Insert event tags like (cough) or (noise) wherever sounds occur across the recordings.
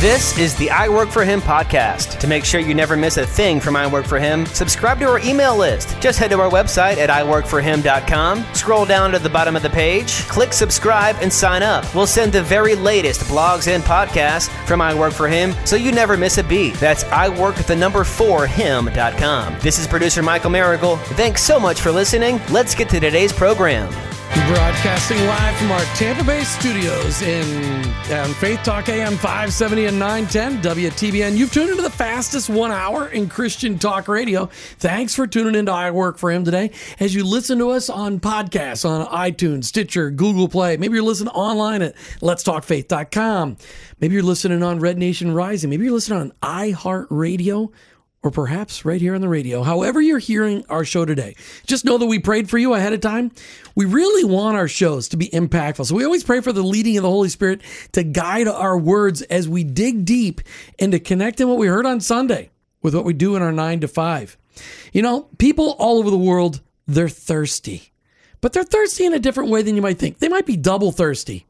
This is the I Work for Him podcast. To make sure you never miss a thing from I Work for Him, subscribe to our email list. Just head to our website at iworkforhim.com, scroll down to the bottom of the page, click subscribe, and sign up. We'll send the very latest blogs and podcasts from I Work for Him so you never miss a beat. That's iwork the number 4 him.com. This is producer Michael Miracle. Thanks so much for listening. Let's get to today's program. Broadcasting live from our Tampa Bay studios in Faith Talk AM 570 and 910 WTBN. You've tuned into the fastest one hour in Christian talk radio. Thanks for tuning into I Work for Him today. As you listen to us on podcasts on iTunes, Stitcher, Google Play, maybe you're listening online at letstalkfaith.com. Maybe you're listening on Red Nation Rising. Maybe you're listening on iHeartRadio or perhaps right here on the radio. However, you're hearing our show today, just know that we prayed for you ahead of time. We really want our shows to be impactful. So we always pray for the leading of the Holy Spirit to guide our words as we dig deep and to connect in what we heard on Sunday with what we do in our nine to five. You know, people all over the world, they're thirsty, but they're thirsty in a different way than you might think. They might be double thirsty.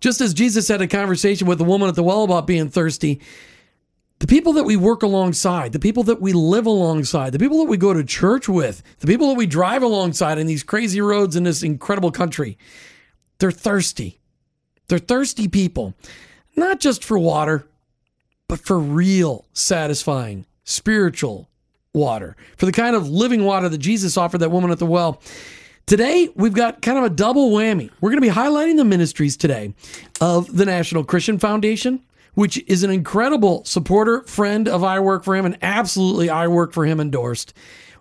Just as Jesus had a conversation with the woman at the well about being thirsty, the people that we work alongside, the people that we live alongside, the people that we go to church with, the people that we drive alongside in these crazy roads in this incredible country, they're thirsty. They're thirsty people, not just for water, but for real, satisfying, spiritual water, for the kind of living water that Jesus offered that woman at the well. Today, we've got kind of a double whammy. We're going to be highlighting the ministries today of the National Christian Foundation which is an incredible supporter, friend of I Work for Him, and absolutely I Work for Him endorsed.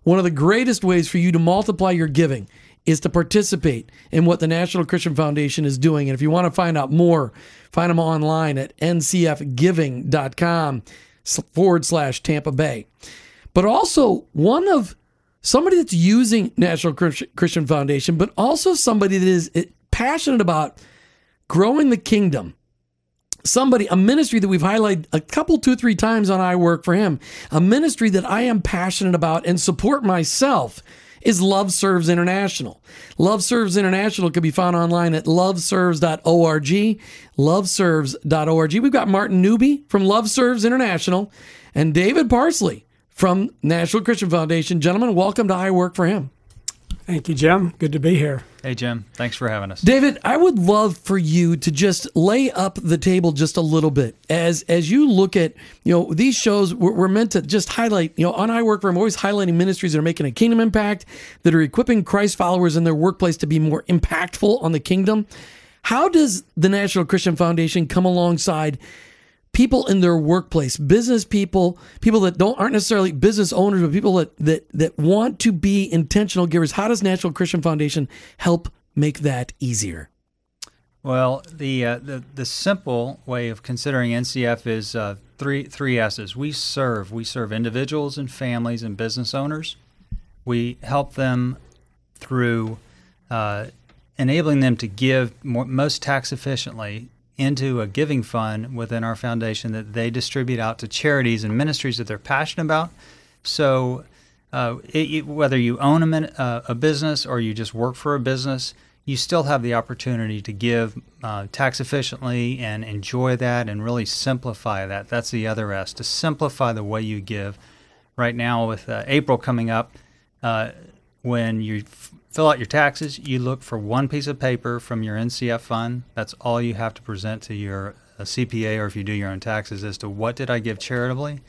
One of the greatest ways for you to multiply your giving is to participate in what the National Christian Foundation is doing. And if you want to find out more, find them online at ncfgiving.com forward slash Tampa Bay. But also, one of somebody that's using National Christian Foundation, but also somebody that is passionate about growing the kingdom somebody, a ministry that we've highlighted a couple, two, three times on I Work for Him, a ministry that I am passionate about and support myself is Love Serves International. Love Serves International can be found online at loveserves.org, loveserves.org. We've got Martin Newby from Love Serves International and David Parsley from National Christian Foundation. Gentlemen, welcome to I Work for Him. Thank you, Jim. Good to be here. Hey, Jim. Thanks for having us. David, I would love for you to just lay up the table just a little bit as as you look at you know these shows. We're, we're meant to just highlight you know on I work for Him always highlighting ministries that are making a kingdom impact, that are equipping Christ followers in their workplace to be more impactful on the kingdom. How does the National Christian Foundation come alongside people in their workplace, business people, people that don't aren't necessarily business owners, but people that that that want to be intentional givers. How does National Christian Foundation help make that easier? Well, the uh, the the simple way of considering NCF is uh, three three S's. We serve. We serve individuals and families and business owners. We help them through uh, enabling them to give more, most tax efficiently into a giving fund within our foundation that they distribute out to charities and ministries that they're passionate about. So, uh, it, whether you own a, uh, a, business or you just work for a business, you still have the opportunity to give uh, tax efficiently and enjoy that and really simplify that. That's the other S to simplify the way you give. Right now, with uh, April coming up, uh, when you fill out your taxes. You look for one piece of paper from your NCF fund. That's all you have to present to your uh, CPA or if you do your own taxes as to what did I give charitably.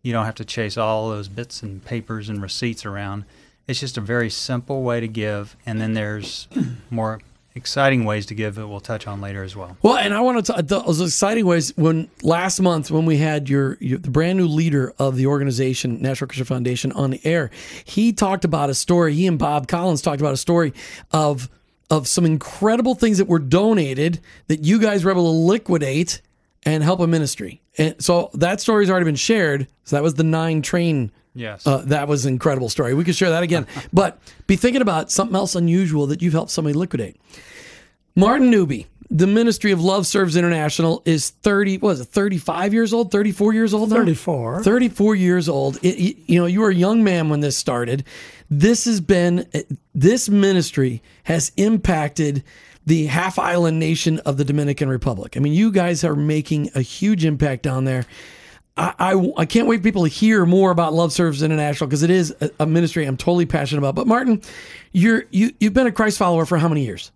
You don't have to chase all those bits and papers and receipts around. It's just a very simple way to give, and then there's more exciting ways to give that we'll touch on later as well. Well, and I want to talk those exciting ways when last month when we had your, your, the brand new leader of the organization National Christian Foundation on the air, he talked about a story. He and Bob Collins talked about a story of of some incredible things that were donated that you guys were able to liquidate and help a ministry. And so that story's already been shared. So that was the nine train Yes. Uh, that was an incredible story. We could share that again. (laughs) but be thinking about something else unusual that you've helped somebody liquidate. Martin Newby, the Ministry of Love Serves International, is 30, what is it, 35 years old, 34 years old now? 34. 34 years old. It, you know, you were a young man when this started. This has been, this ministry has impacted the half island nation of the Dominican Republic. I mean, you guys are making a huge impact down there. I, I, I can't wait for people to hear more about Love Serves International because it is a, a, ministry I'm totally passionate about. But Martin, you're you you've been a Christ follower for how many years?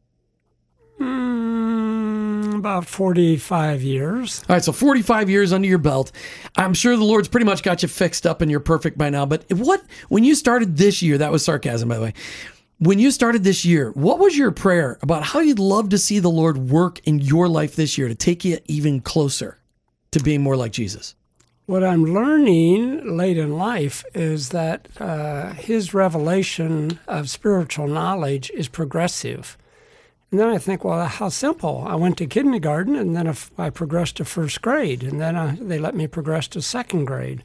Mm, about 45 years. All right, so 45 years under your belt. I'm sure the Lord's pretty much got you fixed up and you're perfect by now. But what when you started this year? That was sarcasm, by the way. When you started this year, what was your prayer about how you'd love to see the Lord work in your life this year to take you even closer to being more like Jesus? What I'm learning late in life is that uh, his revelation of spiritual knowledge is progressive. And then I think, well, how simple. I went to kindergarten, and then I progressed to first grade, and then I, they let me progress to second grade,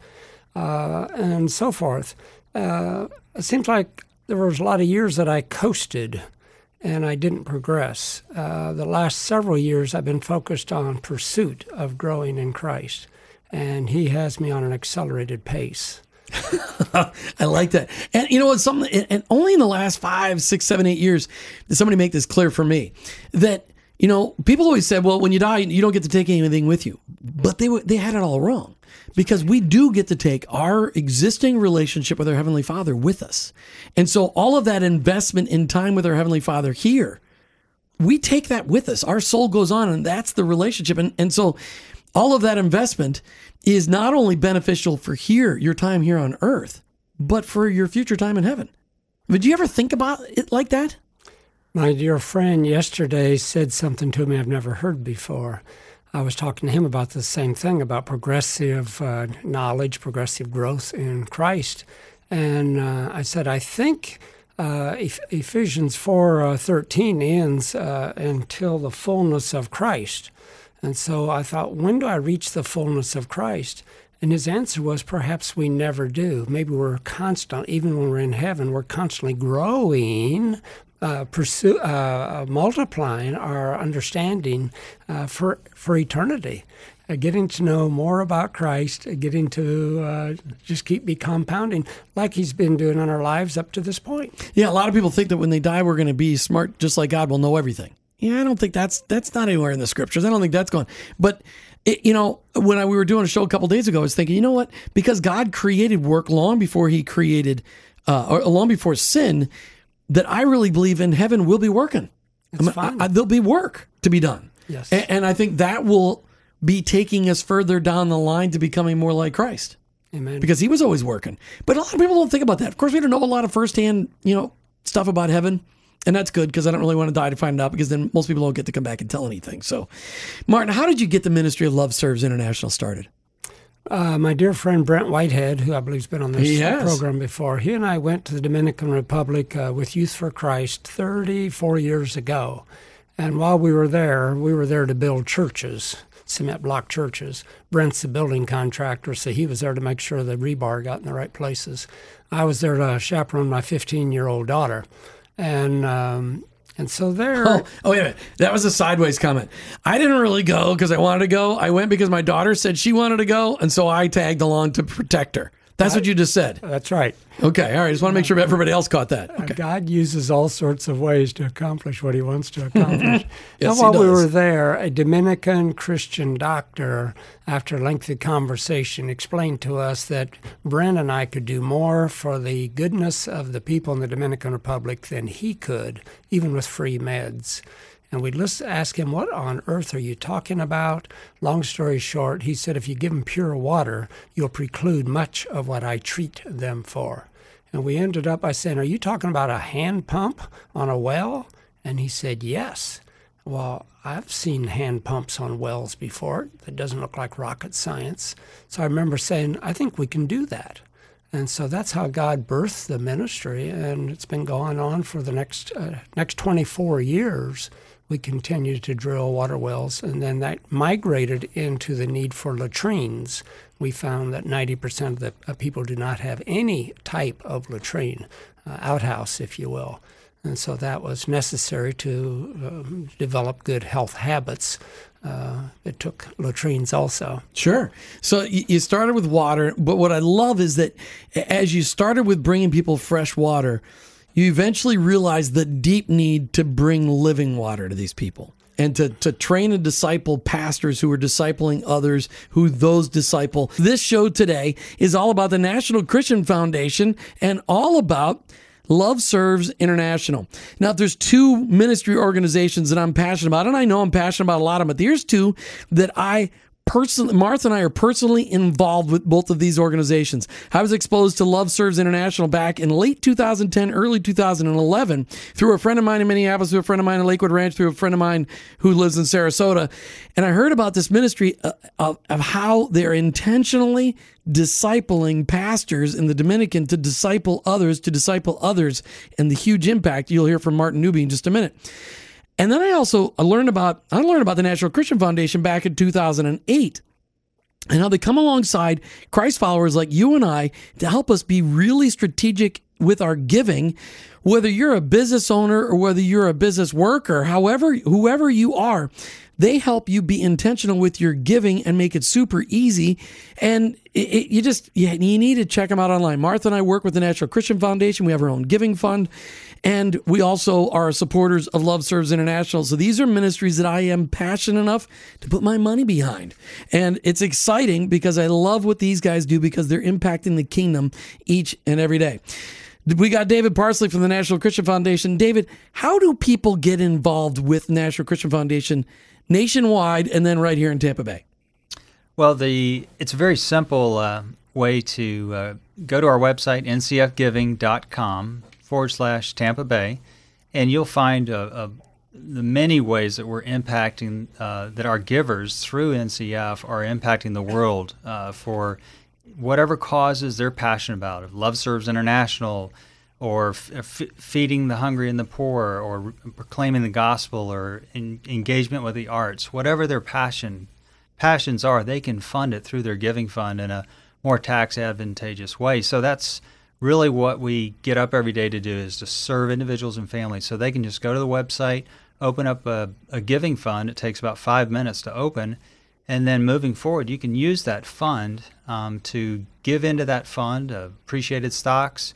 uh, and so forth. Uh, it seems like there was a lot of years that I coasted and I didn't progress. Uh, the last several years, I've been focused on pursuit of growing in Christ and he has me on an accelerated pace. (laughs) I like that. And you know what? Something, and only in the last five, six, seven, eight years did somebody make this clear for me that you know people always said, well, when you die, you don't get to take anything with you, but they they had it all wrong because we do get to take our existing relationship with our heavenly Father with us, and so all of that investment in time with our heavenly Father here, we take that with us. Our soul goes on, and that's the relationship, and and so all of that investment is not only beneficial for here, your time here on earth, but for your future time in heaven. Would you ever think about it like that? My dear friend yesterday said something to me I've never heard before. I was talking to him about the same thing about progressive uh, knowledge, progressive growth in Christ. And uh, I said, I think uh, Ephesians 4 uh, 13 ends uh, until the fullness of Christ. And so I thought, when do I reach the fullness of Christ? And his answer was, perhaps we never do. Maybe we're constant, even when we're in heaven, we're constantly growing, uh, pursue, uh, multiplying our understanding uh, for for eternity. Uh, getting to know more about Christ, uh, getting to uh, just keep me compounding like He's been doing in our lives up to this point. Yeah, a lot of people think that when they die, we're going to be smart, just like God will know everything. Yeah, I don't think that's that's not anywhere in the scriptures. I don't think that's going. But it, you know, when I, we were doing a show a couple days ago, I was thinking, you know what? Because God created work long before He created, uh, or long before sin, that I really believe in heaven will be working. I I, there'll be work to be done. Yes, and, and I think that will be taking us further down the line to becoming more like Christ. Amen. Because He was always working. But a lot of people don't think about that. Of course, we don't know a lot of firsthand, you know, stuff about heaven. And that's good because I don't really want to die to find out because then most people don't get to come back and tell anything. So, Martin, how did you get the Ministry of Love Serves International started? Uh, my dear friend Brent Whitehead, who I believe has been on this program before, he and I went to the Dominican Republic uh, with Youth for Christ 34 years ago. And while we were there, we were there to build churches, cement block churches. Brent's a building contractor, so he was there to make sure the rebar got in the right places. I was there to chaperone my 15 year old daughter and um, and so there. Oh, oh, wait a minute. That was a sideways comment. I didn't really go because I wanted to go. I went because my daughter said she wanted to go, and so I tagged along to protect her. That's what you just said. That's right. Okay, all right. I Just want to make sure everybody else caught that. Uh, okay. God uses all sorts of ways to accomplish what he wants to accomplish. (laughs) yes, while we were there, a Dominican Christian doctor, after a lengthy conversation, explained to us that Brent and I could do more for the goodness of the people in the Dominican Republic than he could, even with free meds. And we'd listen, ask him, What on earth are you talking about? Long story short, he said, If you give them pure water, you'll preclude much of what I treat them for. And we ended up by saying, Are you talking about a hand pump on a well? And he said, Yes. Well, I've seen hand pumps on wells before. That doesn't look like rocket science. So I remember saying, I think we can do that. And so that's how God birthed the ministry, and it's been going on for the next uh, next 24 years we continued to drill water wells, and then that migrated into the need for latrines. We found that 90% of the people do not have any type of latrine, uh, outhouse, if you will. And so that was necessary to um, develop good health habits. Uh, it took latrines also. Sure. So you started with water, but what I love is that as you started with bringing people fresh water, you eventually realize the deep need to bring living water to these people and to, to train and disciple pastors who are discipling others who those disciple. This show today is all about the National Christian Foundation and all about Love Serves International. Now, there's two ministry organizations that I'm passionate about, and I know I'm passionate about a lot of them, but here's two that I personally, Martha and I are personally involved with both of these organizations. I was exposed to Love Serves International back in late 2010, early 2011 through a friend of mine in Minneapolis, through a friend of mine in Lakewood Ranch, through a friend of mine who lives in Sarasota. And I heard about this ministry uh, of, of how they're intentionally discipling pastors in the Dominican to disciple others, to disciple others, and the huge impact you'll hear from Martin Newby in just a minute. And then I also learned about I learned about the National Christian Foundation back in 2008 and how they come alongside Christ followers like you and I to help us be really strategic with our giving whether you're a business owner or whether you're a business worker however whoever you are they help you be intentional with your giving and make it super easy. And it, it, you just yeah, you need to check them out online. Martha and I work with the National Christian Foundation. We have our own giving fund, and we also are supporters of Love Serves International. So these are ministries that I am passionate enough to put my money behind, and it's exciting because I love what these guys do because they're impacting the kingdom each and every day. We got David Parsley from the National Christian Foundation. David, how do people get involved with National Christian Foundation nationwide and then right here in Tampa Bay? Well, the it's a very simple uh, way to uh, go to our website, ncfgiving.com forward slash Tampa Bay, and you'll find a, a, the many ways that we're impacting, uh, that our givers through NCF are impacting the world uh, for whatever causes they're passionate about. Love Serves International, or f- feeding the hungry and the poor, or proclaiming the gospel, or engagement with the arts, whatever their passion passions are, they can fund it through their giving fund in a more tax advantageous way. So that's really what we get up every day to do is to serve individuals and families. So they can just go to the website, open up a, a giving fund. It takes about five minutes to open. And then moving forward, you can use that fund um, to give into that fund uh, appreciated stocks,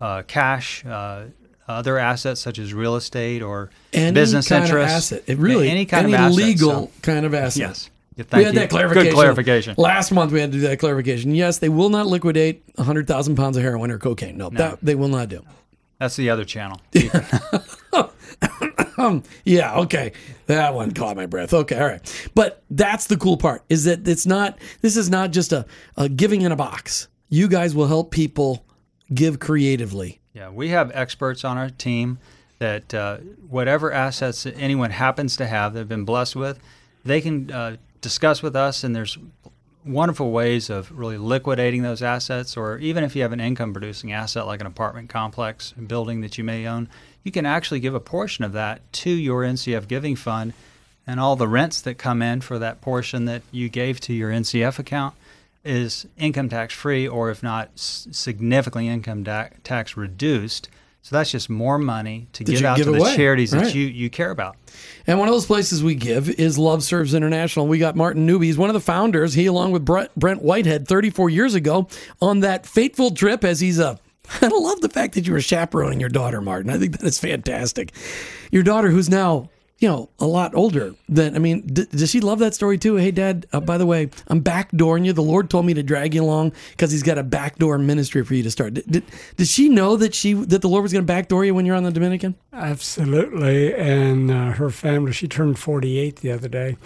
uh, cash, uh, other assets such as real estate or any business kind interests. Of asset. It really any kind any of asset. legal So- kind of asset. yes. Yeah, we had you. that clarification. Good clarification. Last month we had to do that clarification. Yes, they will not liquidate 100,000 pounds of heroin or cocaine. No, that they will not do. That's the other channel. (laughs) (coughs) Yeah, okay. That one caught my breath. Okay, all right. But that's the cool part is that it's not, this is not just a, a giving in a box. You guys will help people give creatively. Yeah, we have experts on our team that uh, whatever assets that anyone happens to have they've been blessed with, they can uh, discuss with us, and there's wonderful ways of really liquidating those assets. Or even if you have an income producing asset like an apartment complex, building that you may own, you can actually give a portion of that to your NCF giving fund, and all the rents that come in for that portion that you gave to your NCF account is income tax free, or if not, significantly income da- tax reduced. So that's just more money to That give out give to away, the charities right. that you, you care about. And one of those places we give is Love Serves International. We got Martin Newby. He's one of the founders. He, along with Brent, Brent Whitehead, 34 years ago, on that fateful trip as he's a. (laughs) I love the fact that you were chaperoning your daughter, Martin. I think that is fantastic. Your daughter, who's now, you know, a lot older than, I mean, d- does she love that story too? Hey, Dad, uh, by the way, I'm backdooring you. The Lord told me to drag you along because he's got a backdoor ministry for you to start. Did, did, did she know that she that the Lord was going to backdoor you when you're on the Dominican? Absolutely. And uh, her family, she turned 48 the other day,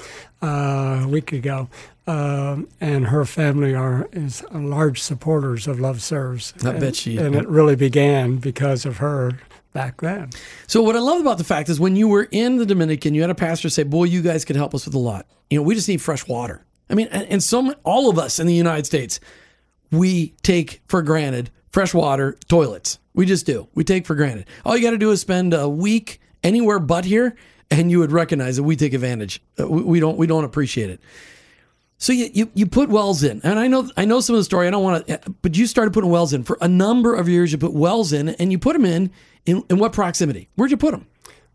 uh, a week ago. Um and her family are is large supporters of Love Serves. I and, bet she- And it really began because of her back then. So what I love about the fact is when you were in the Dominican, you had a pastor say, "Boy, you guys could help us with a lot. You know, we just need fresh water." I mean, and, and so all of us in the United States, we take for granted fresh water, toilets. We just do. We take for granted. All you got to do is spend a week anywhere but here, and you would recognize that we take advantage. Uh, We, we don't. We don't appreciate it. So you, you you put wells in, and I know I know some of the story. I don't want to, but you started putting wells in for a number of years. You put wells in, and you put them in in, in what proximity? Where'd you put them?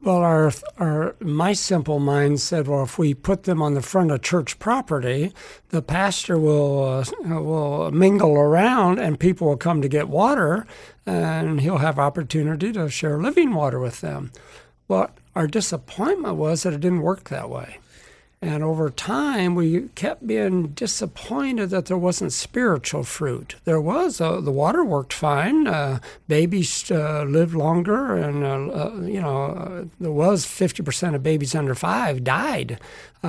Well, our, our my simple mind said, well, if we put them on the front of church property, the pastor will uh, will mingle around, and people will come to get water, and he'll have opportunity to share living water with them. Well, our disappointment was that it didn't work that way. And over time, we kept being disappointed that there wasn't spiritual fruit. There was. Uh, the water worked fine. Uh, babies uh, lived longer, and uh, uh, you know uh, there was 50% of babies under five died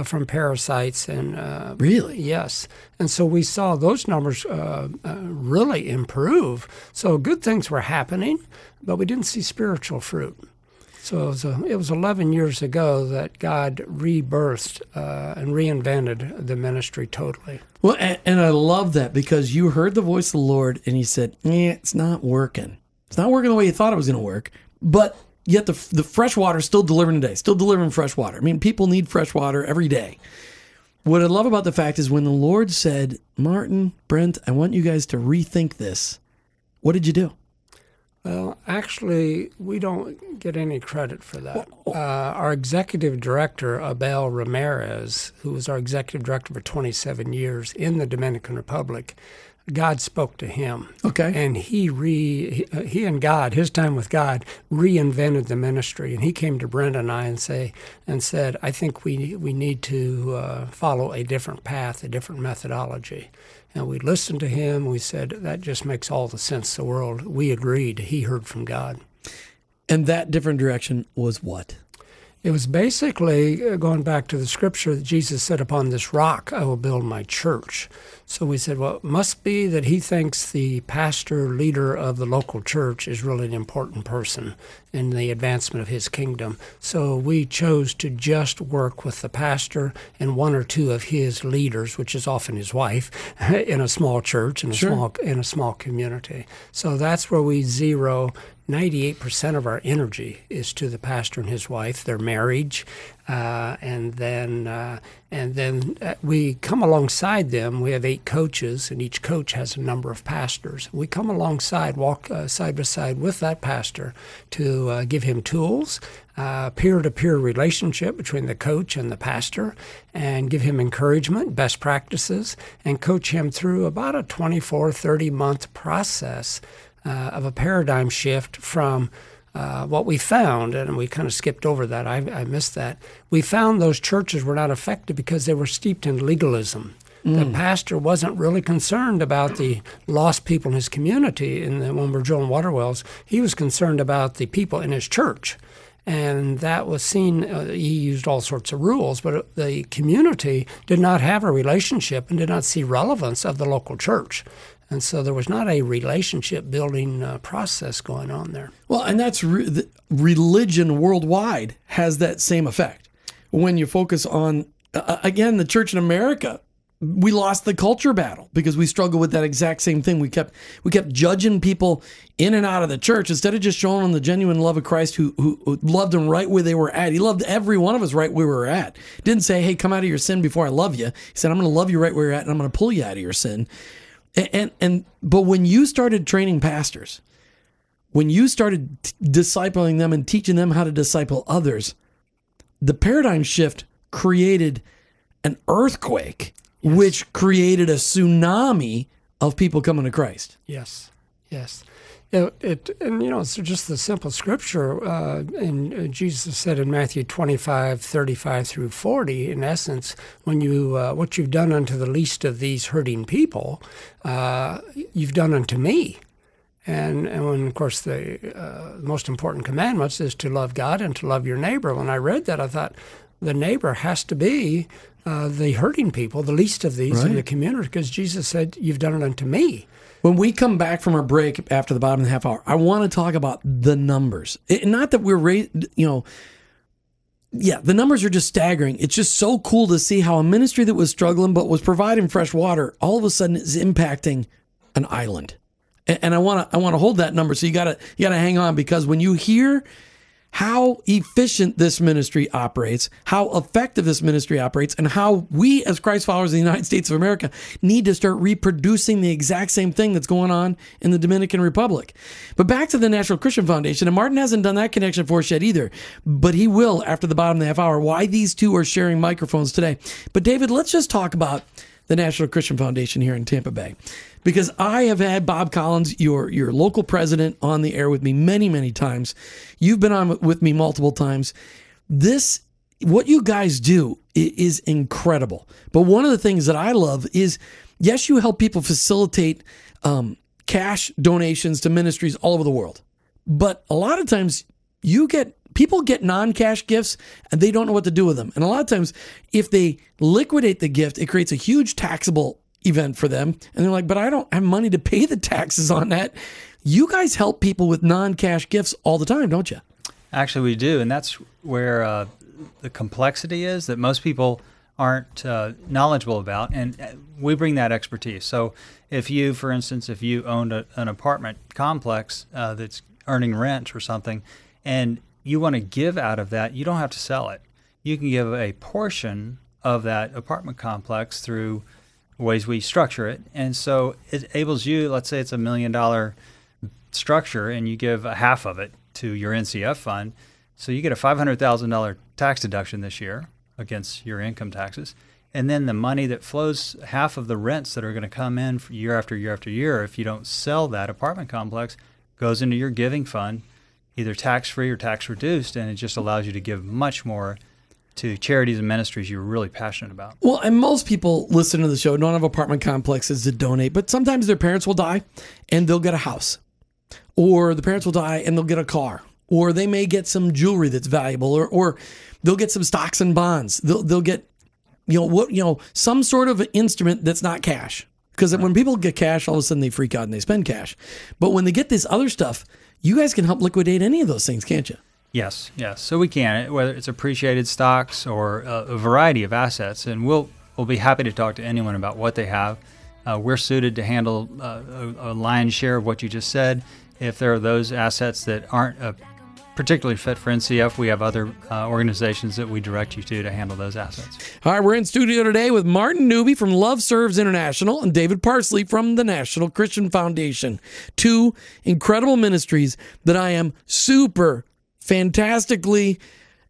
from parasites. And really, yes. And so we saw those numbers really improve. So good things were happening, but we didn't see spiritual fruit. So it was, a, it was 11 years ago that God rebirthed uh, and reinvented the ministry totally. Well, and, and, I love that because you heard the voice of the Lord and He said, eh, it's not working. It's not working the way you thought it was going to work. But yet the, the fresh water is still delivering today, still delivering fresh water. I mean, people need fresh water every day. What I love about the fact is when the Lord said, Martin, Brent, I want you guys to rethink this, what did you do? Well, actually, we don't get any credit for that. Uh, our executive director, Abel Ramirez, who was our executive director for 27 years in the Dominican Republic, God spoke to him. Okay. And he re he and God, his time with God, reinvented the ministry. And he came to Brent and I and say and said, I think we we need to uh, follow a different path, a different methodology. And we listened to him. We said, that just makes all the sense in the world. We agreed. He heard from God. And that different direction was what? It was basically uh, going back to the scripture that Jesus said, Upon this rock I will build my church. So we said, well, it must be that he thinks the pastor, leader of the local church is really an important person in the advancement of his kingdom. So we chose to just work with the pastor and one or two of his leaders, which is often his wife, (laughs) in a small church in a sure. small in a small community. So that's where we zero 98% of our energy is to the pastor and his wife, their marriage, uh, and then uh, and then uh, we come alongside them. We have eight coaches, and each coach has a number of pastors. We come alongside, walk uh, side by side with that pastor to uh, give him tools, peer to peer relationship between the coach and the pastor, and give him encouragement, best practices, and coach him through about a 24, 30 month process uh, of a paradigm shift from uh, what we found, and we kind of skipped over that. I, I, missed that. We found those churches were not effective because they were steeped in legalism. Mm. The pastor wasn't really concerned about the lost people in his community. And when we're drilling water wells, he was concerned about the people in his church. And that was seen, uh, he used all sorts of rules, but the community did not have a relationship and did not see relevance of the local church. And so there was not a relationship building uh, process going on there. Well, and that's re- religion worldwide has that same effect. When you focus on, uh, again, the church in America, we lost the culture battle because we struggled with that exact same thing. We kept we kept judging people in and out of the church instead of just showing them the genuine love of Christ, who, who, who loved them right where they were at. He loved every one of us right where we were at. Didn't say, "Hey, come out of your sin before I love you." He said, "I'm going to love you right where you're at, and I'm going to pull you out of your sin." And, and, and but when you started training pastors, when you started t- discipling them and teaching them how to disciple others, the paradigm shift created an earthquake, yes. which created a tsunami of people coming to Christ. Yes, yes. It, it, and you know it's just the simple scripture uh, and uh, jesus said in matthew 25 35 through 40 in essence when you uh, what you've done unto the least of these hurting people uh, you've done unto me and, and when, of course, the uh, most important commandments is to love God and to love your neighbor. When I read that, I thought the neighbor has to be uh, the hurting people, the least of these right. in the community, because Jesus said, You've done it unto me. When we come back from our break after the bottom of the half hour, I want to talk about the numbers. It, not that we're, you know, yeah, the numbers are just staggering. It's just so cool to see how a ministry that was struggling but was providing fresh water all of a sudden is impacting an island. And, and I want to I want to hold that number. So you got to you got to hang on because when you hear how efficient this ministry operates, how effective this ministry operates, and how we, as Christ followers in the United States of America, need to start reproducing the exact same thing that's going on in the Dominican Republic. But back to the National Christian Foundation, and Martin hasn't done that connection for us yet either, but he will after the bottom of the half hour. Why these two are sharing microphones today. But David, let's just talk about the National Christian Foundation here in Tampa Bay because I have had Bob Collins, your your local president, on the air with me many many times. You've been on with me multiple times. This what you guys do is incredible. But one of the things that I love is yes, you help people facilitate um, cash donations to ministries all over the world. But a lot of times you get people get non-cash gifts and they don't know what to do with them. And a lot of times if they liquidate the gift, it creates a huge taxable event for them. And they're like, but I don't have money to pay the taxes on that. You guys help people with non cash gifts all the time, don't you? Actually, we do. And that's where uh, the complexity is that most people aren't uh, knowledgeable about. And uh, we bring that expertise. So if you, for instance, if you owned a, an apartment complex uh, that's earning rent or something, and you want to give out of that, you don't have to sell it. You can give a portion of that apartment complex through ways we structure it. And so it enables you, let's say it's a million dollar structure and you give a half of it to your NCF fund. So you get a $500,000 tax deduction this year against your income taxes. And then the money that flows, half of the rents that are going to come in year after year after year, if you don't sell that apartment complex, goes into your giving fund, either tax free or tax reduced. And it just allows you to give much more to charities and ministries you're really passionate about. Well, and most people listen to the show don't have apartment complexes to donate, but sometimes their parents will die and they'll get a house. Or the parents will die and they'll get a car. Or they may get some jewelry that's valuable or or they'll get some stocks and bonds. They'll they'll get you know what you know some sort of instrument that's not cash. Because when people get cash, all of a sudden they freak out and they spend cash. But when they get this other stuff, you guys can help liquidate any of those things, can't you? Yes, yes. So we can, whether it's appreciated stocks or a, a variety of assets, and we'll we'll be happy to talk to anyone about what they have. Uh, we're suited to handle uh, a, a, lion's share of what you just said. If there are those assets that aren't uh, particularly fit for NCF, we have other uh, organizations that we direct you to to handle those assets. All right, we're in studio today with Martin Newby from Love Serves International and David Parsley from the National Christian Foundation. Two incredible ministries that I am super fantastically,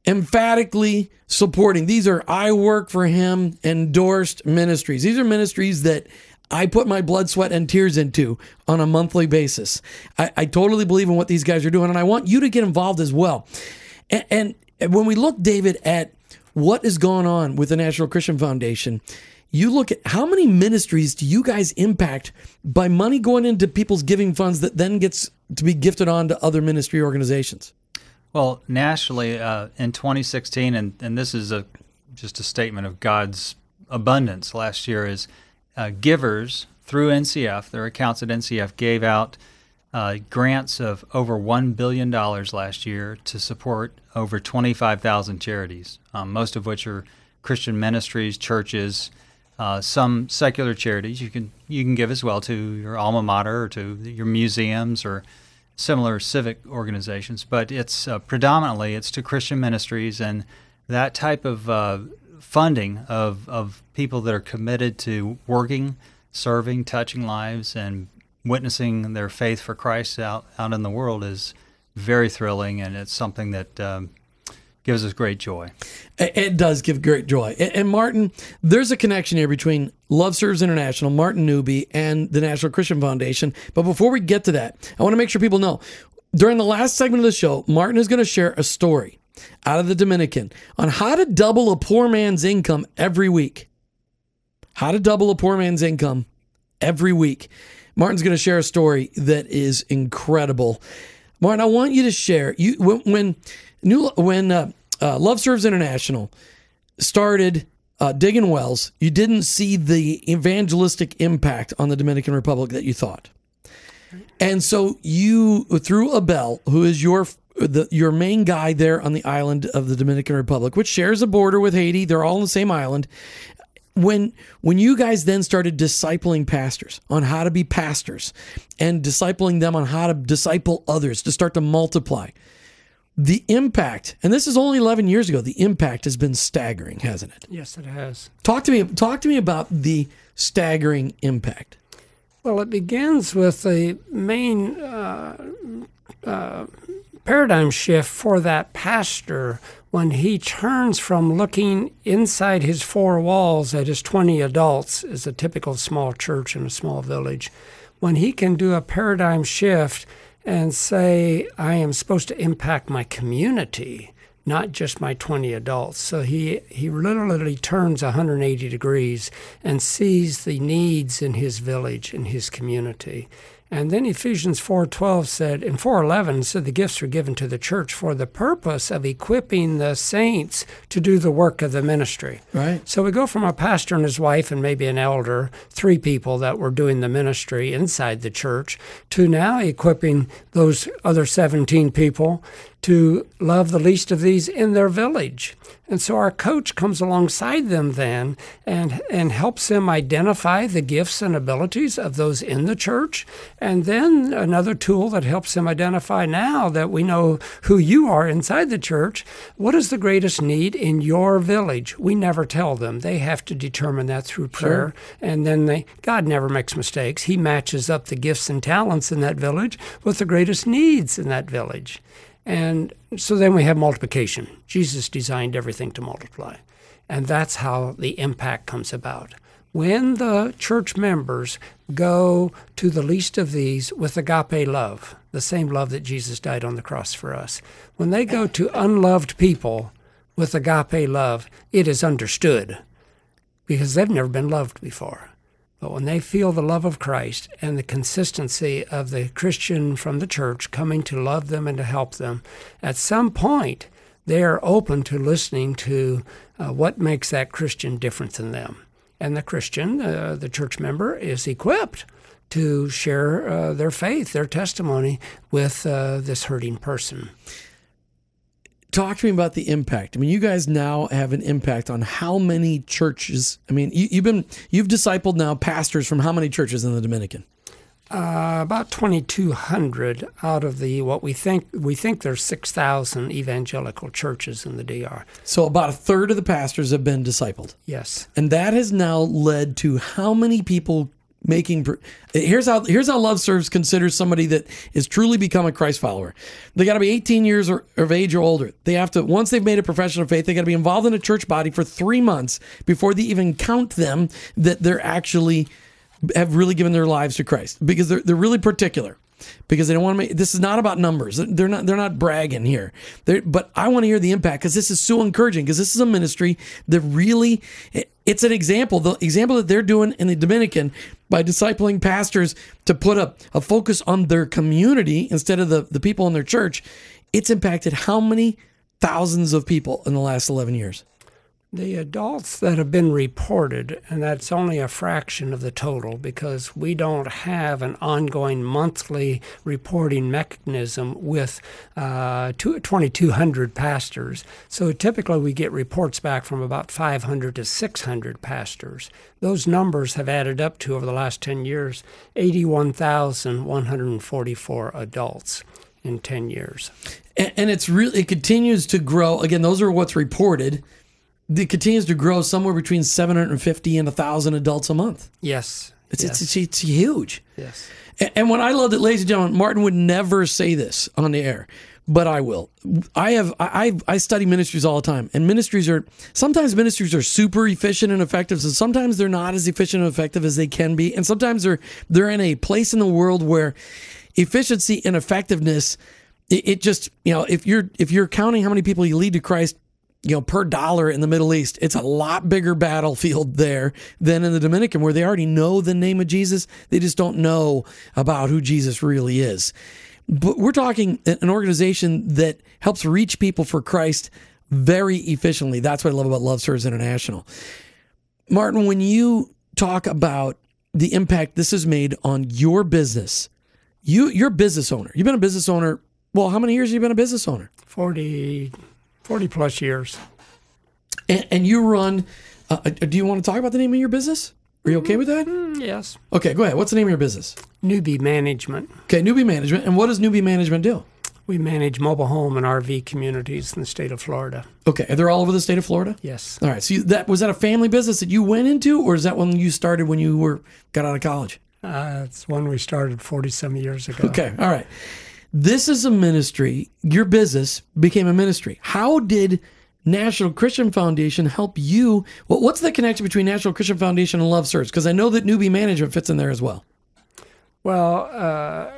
emphatically supporting. These are I Work for Him endorsed ministries. These are ministries that I put my blood, sweat, and tears into on a monthly basis. I, I totally believe in what these guys are doing, and I want you to get involved as well. And, and when we look, David, at what is going on with the National Christian Foundation, you look at how many ministries do you guys impact by money going into people's giving funds that then gets to be gifted on to other ministry organizations? Well, nationally, uh, in 2016, and, and this is a just a statement of God's abundance last year, is uh, givers through NCF, their accounts at NCF, gave out uh, grants of over $1 billion last year to support over 25,000 charities, um, most of which are Christian ministries, churches, uh, some secular charities. You can you can give as well to your alma mater or to your museums or similar civic organizations, but it's uh, predominantly it's to Christian ministries and that type of uh, funding of, of people that are committed to working, serving, touching lives, and witnessing their faith for Christ out, out in the world is very thrilling, and it's something that um, gives us great joy. It does give great joy. And Martin, there's a connection here between Love Serves International, Martin Newby, and the National Christian Foundation. But before we get to that, I want to make sure people know during the last segment of the show, Martin is going to share a story out of the Dominican on how to double a poor man's income every week. How to double a poor man's income every week. Martin's going to share a story that is incredible. Martin, I want you to share you when when new when uh, uh, Love Serves International started uh, digging wells, you didn't see the evangelistic impact on the Dominican Republic that you thought. And so you, through Abel, who is your the, your main guy there on the island of the Dominican Republic, which shares a border with Haiti, they're all on the same island. When when you guys then started discipling pastors on how to be pastors and discipling them on how to disciple others to start to multiply, the impact, and this is only 11 years ago, the impact has been staggering, hasn't it? Yes, it has. Talk to me. Talk to me about the staggering impact. Well, it begins with the main uh, uh, paradigm shift for that pastor when he turns from looking inside his four walls at his 20 adults as a typical small church in a small village, when he can do a paradigm shift and say, I am supposed to impact my community, not just my 20 adults. So he, he literally turns 180 degrees and sees the needs in his village, in his community. And then Ephesians 4:12 said, and 4:11 said the gifts were given to the church for the purpose of equipping the saints to do the work of the ministry. Right. So we go from a pastor and his wife and maybe an elder, three people that were doing the ministry inside the church, to now equipping those other 17 people to love the least of these in their village. And so our coach comes alongside them then and, and helps them identify the gifts and abilities of those in the church. And then another tool that helps them identify now that we know who you are inside the church, what is the greatest need in your village? We never tell them. They have to determine that through prayer. Sure. And then they, God never makes mistakes. He matches up the gifts and talents in that village with the greatest needs in that village. And so then we have multiplication. Jesus designed everything to multiply. And that's how the impact comes about. When the church members go to the least of these with agape love, the same love that Jesus died on the cross for us, when they go to unloved people with agape love, it is understood because they've never been loved before. But when they feel the love of Christ and the consistency of the Christian from the church coming to love them and to help them, at some point they are open to listening to uh, what makes that Christian different than them. And the Christian, uh, the church member, is equipped to share uh, their faith, their testimony with uh, this hurting person talk to me about the impact. I mean, you guys now have an impact on how many churches. I mean, you, have been you've discipled now pastors from how many churches in the Dominican? Uh, about 2,200 out of the what we think we think there's 6,000 evangelical churches in the DR. So about a third of the pastors have been discipled. Yes, and that has now led to how many people making here's how here's how love serves considers somebody that is truly become a christ follower. They got to be 18 years or, of age or older. They have to once they've made a profession of faith they got to be involved in a church body for three months before they even count them that they're actually have really given their lives to christ. Because they're, they're really particular because they don't want to make this is not about numbers. They're not they're not bragging here. They're, but I want to hear the impact because this is so encouraging because this is a ministry that really it's an example the example that they're doing in the Dominican by discipling pastors to put a, a focus on their community instead of the, the people in their church. It's impacted how many thousands of people in the last 11 years? The adults that have been reported, and that's only a fraction of the total because we don't have an ongoing monthly reporting mechanism with uh, 2,200 pastors. So typically we get reports back from about 500 to 600 pastors. Those numbers have added up to, over the last 10 years, 81,144 adults in 10 years. And it's really, it continues to grow. Again, those are what's reported it continues to grow somewhere between 750 and 1,000 adults a month. Yes. It's, yes. It's, it's, it's, huge. Yes. And, and what I loved it, ladies and gentlemen, Martin would never say this on the air, but I will. I have I I study ministries all the time, and ministries are sometimes ministries are super efficient and effective, and sometimes they're not as efficient and effective as they can be, and sometimes they're they're in a place in the world where efficiency and effectiveness it, it just you know if you're if you're counting how many people you lead to Christ you know, per dollar in the Middle East. It's a lot bigger battlefield there than in the Dominican, where they already know the name of Jesus. They just don't know about who Jesus really is. But we're talking an organization that helps reach people for Christ very efficiently. That's what I love about Love Serves International. Martin, when you talk about the impact this has made on your business, you you're a business owner. You've been a business owner. Well, how many years have you been a business owner? Forty 40 plus years. And, and you run, uh, uh, do you want to talk about the name of your business? Are you okay with that? Mm, yes. Okay, go ahead. What's the name of your business? Newby Management. Okay, Newby Management. And what does Newby Management do? We manage mobile home and RV communities in the state of Florida. Okay, they're all over the state of Florida. Yes. All right. So you, that was that a family business that you went into, or is that when you started when you were got out of college? Uh, it's one we started 40 some years ago. Okay. All right. This is a ministry. Your business became a ministry. How did National Christian Foundation help you? Well, what's the connection between National Christian Foundation and Love Serves? Because I know that newby management fits in there as well. Well, uh,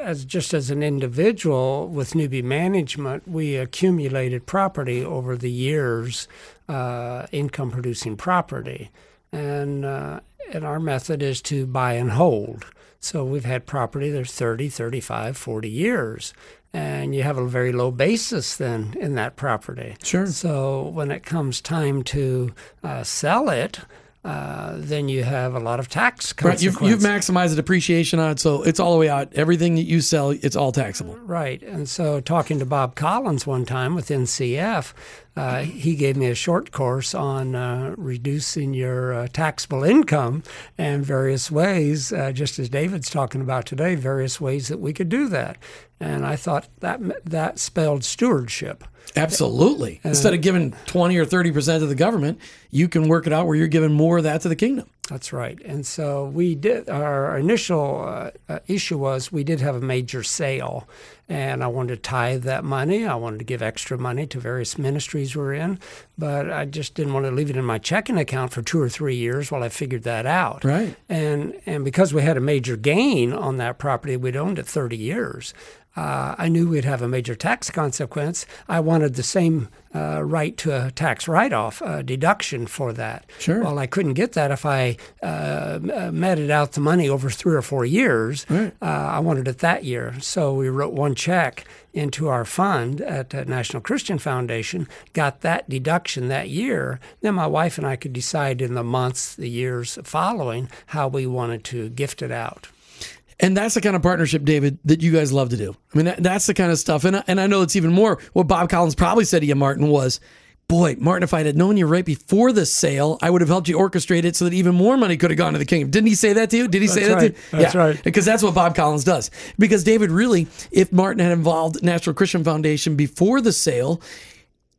as just as an individual with newby management, we accumulated property over the years, uh, income producing property, and uh, and our method is to buy and hold. So we've had property there 30, 35, 40 years. And you have a very low basis then in that property. Sure. So when it comes time to uh, sell it, uh, then you have a lot of tax Right. You've, you've maximized the depreciation on it, so it's all the way out. Everything that you sell, it's all taxable. Right. And so, talking to Bob Collins one time with NCF, uh, he gave me a short course on uh, reducing your uh, taxable income and various ways, uh, just as David's talking about today, various ways that we could do that. And I thought that that spelled stewardship. Absolutely. Instead of giving 20 or 30% to the government, you can work it out where you're giving more of that to the kingdom. That's right. And so we did. Our initial uh, uh, issue was we did have a major sale, and I wanted to tithe that money. I wanted to give extra money to various ministries we're in, but I just didn't want to leave it in my checking account for two or three years while I figured that out. Right. And and because we had a major gain on that property, we'd owned it 30 years. Uh, I knew we'd have a major tax consequence. I wanted the same uh, right to a tax write-off uh, deduction for that. Sure. Well, I couldn't get that if I uh, uh, meted out the money over three or four years. Right. Uh, I wanted it that year, so we wrote one check into our fund at the National Christian Foundation, got that deduction that year. Then my wife and I could decide in the months, the years following, how we wanted to gift it out. And that's the kind of partnership, David, that you guys love to do. I mean, that, that's the kind of stuff. And, I- and I know it's even more what Bob Collins probably said to you, Martin, was, boy, Martin, if I had known you right before the sale, I would have helped you orchestrate it so that even more money could have gone to the kingdom. Didn't he say that to you? Did he say That's that right. to you? That's right. Because that's what Bob Collins does. Because David, really, if Martin had involved National Christian Foundation before the sale,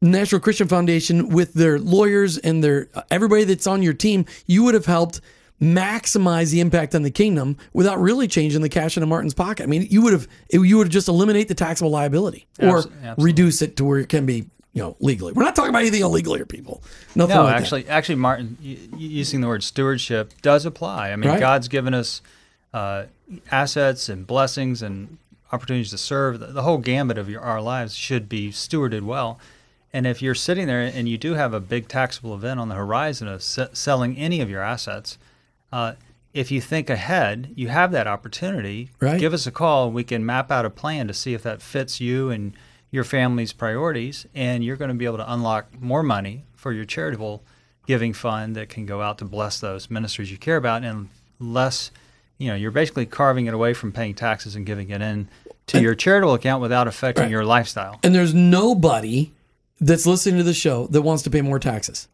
National Christian Foundation with their lawyers and their everybody that's on your team, you would have helped maximize the impact on the kingdom without really changing the cash into Martin's pocket. I mean, you would have you would have just eliminate the taxable liability or absolutely. reduce it to where it can be, you know, legally. We're not talking about anything illegal here, people. Nothing No, like that. actually, actually, Martin, using the word stewardship does apply. I mean, Right. God's given us uh, assets and blessings and opportunities to serve. The, the whole gamut of your, our lives should be stewarded well. And if you're sitting there and you do have a big taxable event on the horizon of se- selling any of your assets, uh, if you think ahead, you have that opportunity. Right. Give us a call. and We can map out a plan to see if that fits you and your family's priorities, and you're going to be able to unlock more money for your charitable giving fund that can go out to bless those ministries you care about, and less. You know, you're basically carving it away from paying taxes and giving it in to your charitable account without affecting Right. your lifestyle. And there's nobody that's listening to the show that wants to pay more taxes.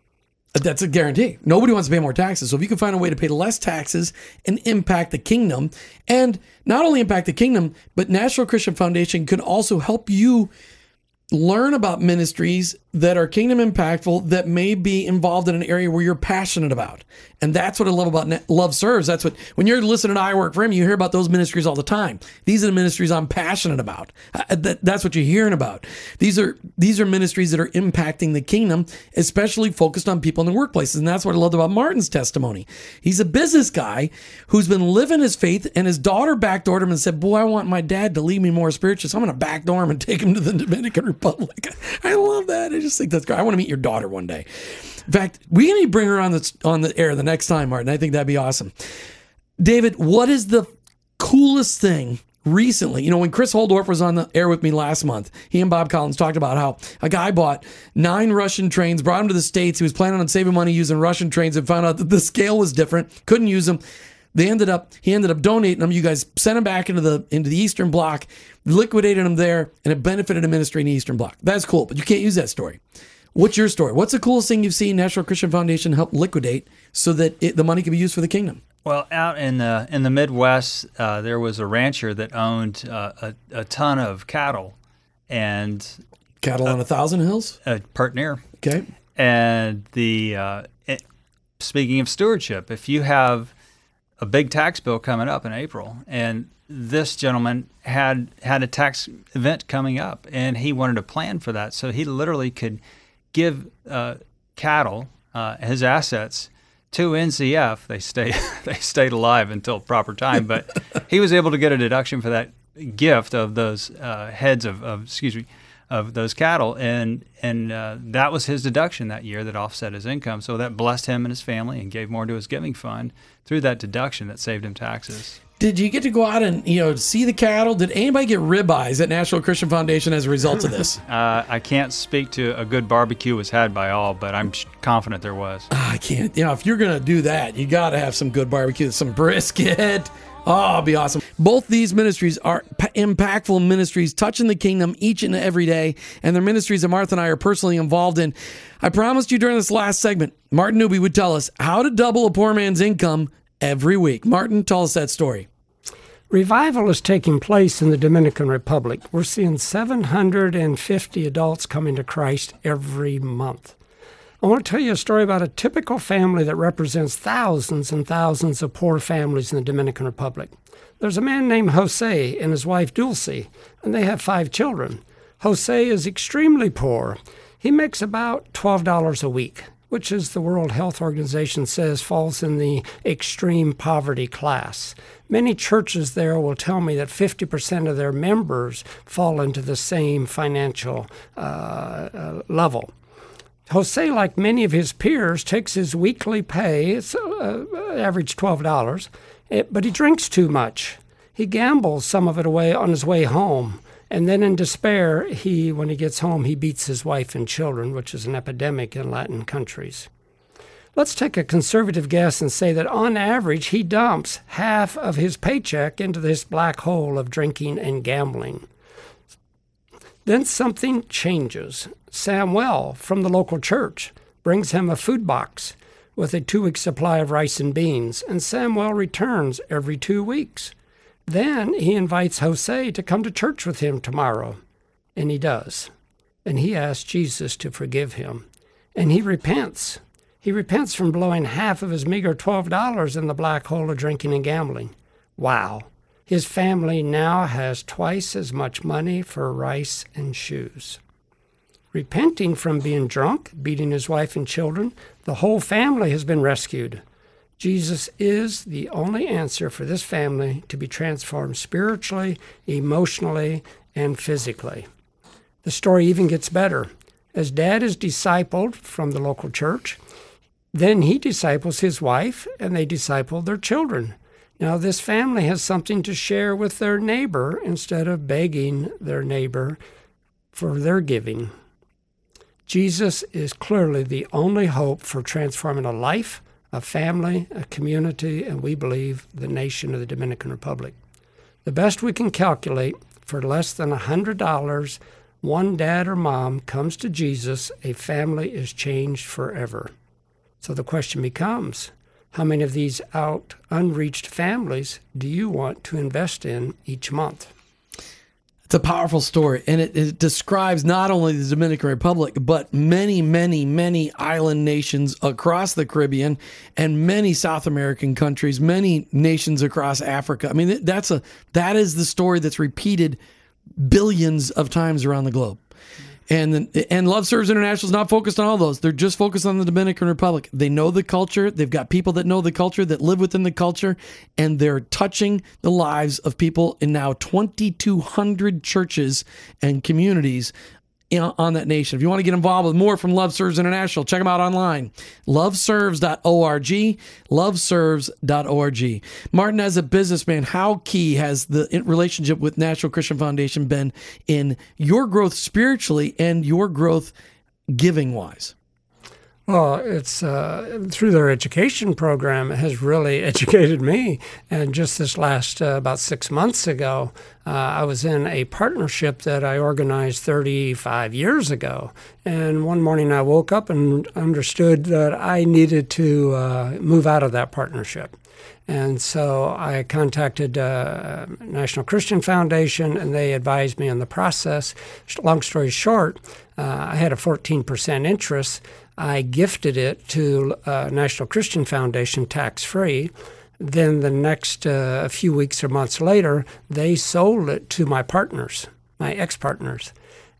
That's a guarantee. Nobody wants to pay more taxes. So if you can find a way to pay less taxes and impact the kingdom, and not only impact the kingdom, but National Christian Foundation could also help you learn about ministries that are kingdom impactful that may be involved in an area where you're passionate about. And that's what I love about Love Serves. That's what, when you're listening to I Work for Him, you hear about those ministries all the time. These are the ministries I'm passionate about. Uh, that's what you're hearing about. These are, these are ministries that are impacting the kingdom, especially focused on people in the workplaces. And that's what I loved about Martin's testimony. He's a business guy who's been living his faith, and his daughter backdoored him and said, Boy, I want my dad to lead me more spiritual. So I'm going to backdoor him and take him to the Dominican Republic. (laughs) I love that. Just think that's great. I want to meet your daughter one day. In fact, we need to bring her on the on the air the next time, Martin. I think that'd be awesome. David, what is the coolest thing recently? You know, when Chris Holdorf was on the air with me last month, he and Bob Collins talked about how a guy bought nine Russian trains, brought them to the States. He was planning on saving money using Russian trains and found out that the scale was different, couldn't use them. They ended up he ended up donating them. You guys sent them back into the into the Eastern Bloc, liquidated them there, and it benefited a ministry in the Eastern Bloc. That's cool, but you can't use that story. What's your story? What's the coolest thing you've seen National Christian Foundation help liquidate so that it, the money can be used for the kingdom? Well, out in the in the Midwest, uh, there was a rancher that owned uh, a, a ton of cattle, and Cattle on a Thousand Hills. uh, Pertner. Okay. And the uh, it, speaking of stewardship, if you have a big tax bill coming up in April, and this gentleman had had a tax event coming up, and he wanted to plan for that, so he literally could give uh, cattle, uh, his assets, to NCF. They stayed (laughs) they stayed alive until proper time, but (laughs) he was able to get a deduction for that gift of those uh, heads of, of excuse me of those cattle, and and uh, that was his deduction that year that offset his income. So that blessed him and his family and gave more to his giving fund through that deduction that saved him taxes. Did you get to go out and you know see the cattle? Did anybody get ribeyes at National Christian Foundation as a result of this? (laughs) Uh, I can't speak to a good barbecue was had by all, but I'm confident there was. I can't. You know, if you're gonna do that, you got to have some good barbecue, some brisket. Oh, it'll be awesome. Both these ministries are p- impactful ministries, touching the kingdom each and every day, and they're ministries that Martha and I are personally involved in. I promised you during this last segment, Martin Newby would tell us how to double a poor man's income every week. Martin, tell us that story. Revival is taking place in the Dominican Republic. We're seeing 750 adults coming to Christ every month. I want to tell you a story about a typical family that represents thousands and thousands of poor families in the Dominican Republic. There's a man named Jose and his wife Dulce, and they have five children. Jose is extremely poor. He makes about $12 a week, which, as the World Health Organization says, falls in the extreme poverty class. Many churches there will tell me that 50% of their members fall into the same financial uh, uh, level. Jose, like many of his peers, takes his weekly pay, it's uh, average $12, it, but he drinks too much. He gambles some of it away on his way home. And then in despair, he, when he gets home, he beats his wife and children, which is an epidemic in Latin countries. Let's take a conservative guess and say that on average, he dumps half of his paycheck into this black hole of drinking and gambling. Then something changes. Samuel from the local church brings him a food box with a two week supply of rice and beans, and Samuel returns every two weeks. Then he invites Jose to come to church with him tomorrow, and he does. And he asks Jesus to forgive him, and he repents. He repents from blowing half of his meager $12 in the black hole of drinking and gambling. Wow. His family now has twice as much money for rice and shoes. Repenting from being drunk, beating his wife and children, the whole family has been rescued. Jesus is the only answer for this family to be transformed spiritually, emotionally, and physically. The story even gets better. As dad is discipled from the local church, then he disciples his wife and they disciple their children. Now, this family has something to share with their neighbor instead of begging their neighbor for their giving. Jesus is clearly the only hope for transforming a life, a family, a community, and we believe the nation of the Dominican Republic. The best we can calculate for less than a $100, one dad or mom comes to Jesus, a family is changed forever. So the question becomes how many of these out unreached families do you want to invest in each month? It's a powerful story, and it, it, describes not only the Dominican Republic, but many, many, many island nations across the Caribbean and many South American countries, many nations across Africa. I mean, that's a that is the story that's repeated billions of times around the globe. And and Love Serves International is not focused on all those. They're just focused on the Dominican Republic. They know the culture. They've got people that know the culture that live within the culture, and they're touching the lives of people in now 2,200 churches and communities on that nation. If you want to get involved with more from Love Serves International, check them out online. Loveserves.org. Loveserves.org. Martin, as a businessman, how key has the relationship with National Christian Foundation been in your growth spiritually and your growth giving wise? Well, it's uh, through their education program has really (laughs) educated me. And just this last uh, about six months ago, uh, I was in a partnership that I organized 35 years ago. And one morning I woke up and understood that I needed to uh, move out of that partnership. And so I contacted uh, National Christian Foundation, and they advised me on the process. Long story short, uh, I had a 14% interest. I gifted it to uh, National Christian Foundation tax free. Then the next uh, few weeks or months later, they sold it to my partners, my ex partners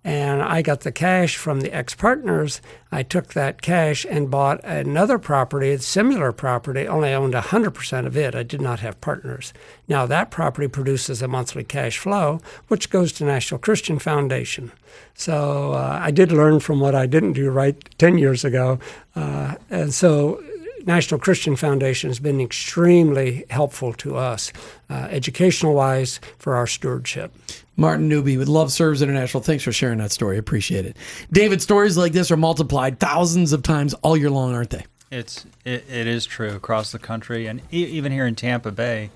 and I got the cash from the ex partners. I took that cash and bought another property, a similar property, only owned 100% of it. I did not have partners. Now, that property produces a monthly cash flow, which goes to National Christian Foundation. So uh, I did learn from what I didn't do right 10 years ago. Uh, and so National Christian Foundation has been extremely helpful to us, uh, educational wise, for our stewardship. Martin Newby with Love Serves International. Thanks for sharing that story. Appreciate it. David, stories like this are multiplied thousands of times all year long, aren't they? It's it, it is true across the country, and e- even here in Tampa Bay,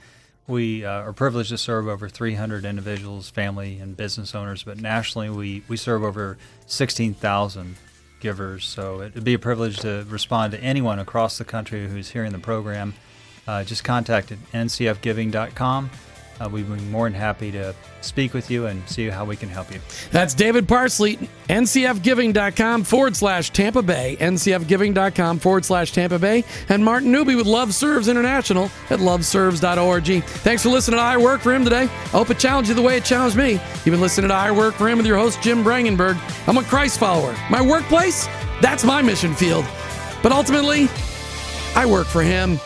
we uh, are privileged to serve over 300 individuals, family, and business owners. But nationally, we we serve over 16,000 givers. So it'd be a privilege to respond to anyone across the country who's hearing the program. Uh, just contact at ncfgiving.com uh, we'd be more than happy to speak with you and see how we can help you. That's David Parsley, ncfgiving.com forward slash Tampa Bay, ncfgiving.com forward slash Tampa Bay, and Martin Newby with Love Serves International at loveserves.org. Thanks for listening to I Work for Him today. I hope it challenged you the way it challenged me. You've been listening to I Work for Him with your host, Jim Brangenberg. I'm a Christ follower. My workplace, that's my mission field. But ultimately, I work for Him.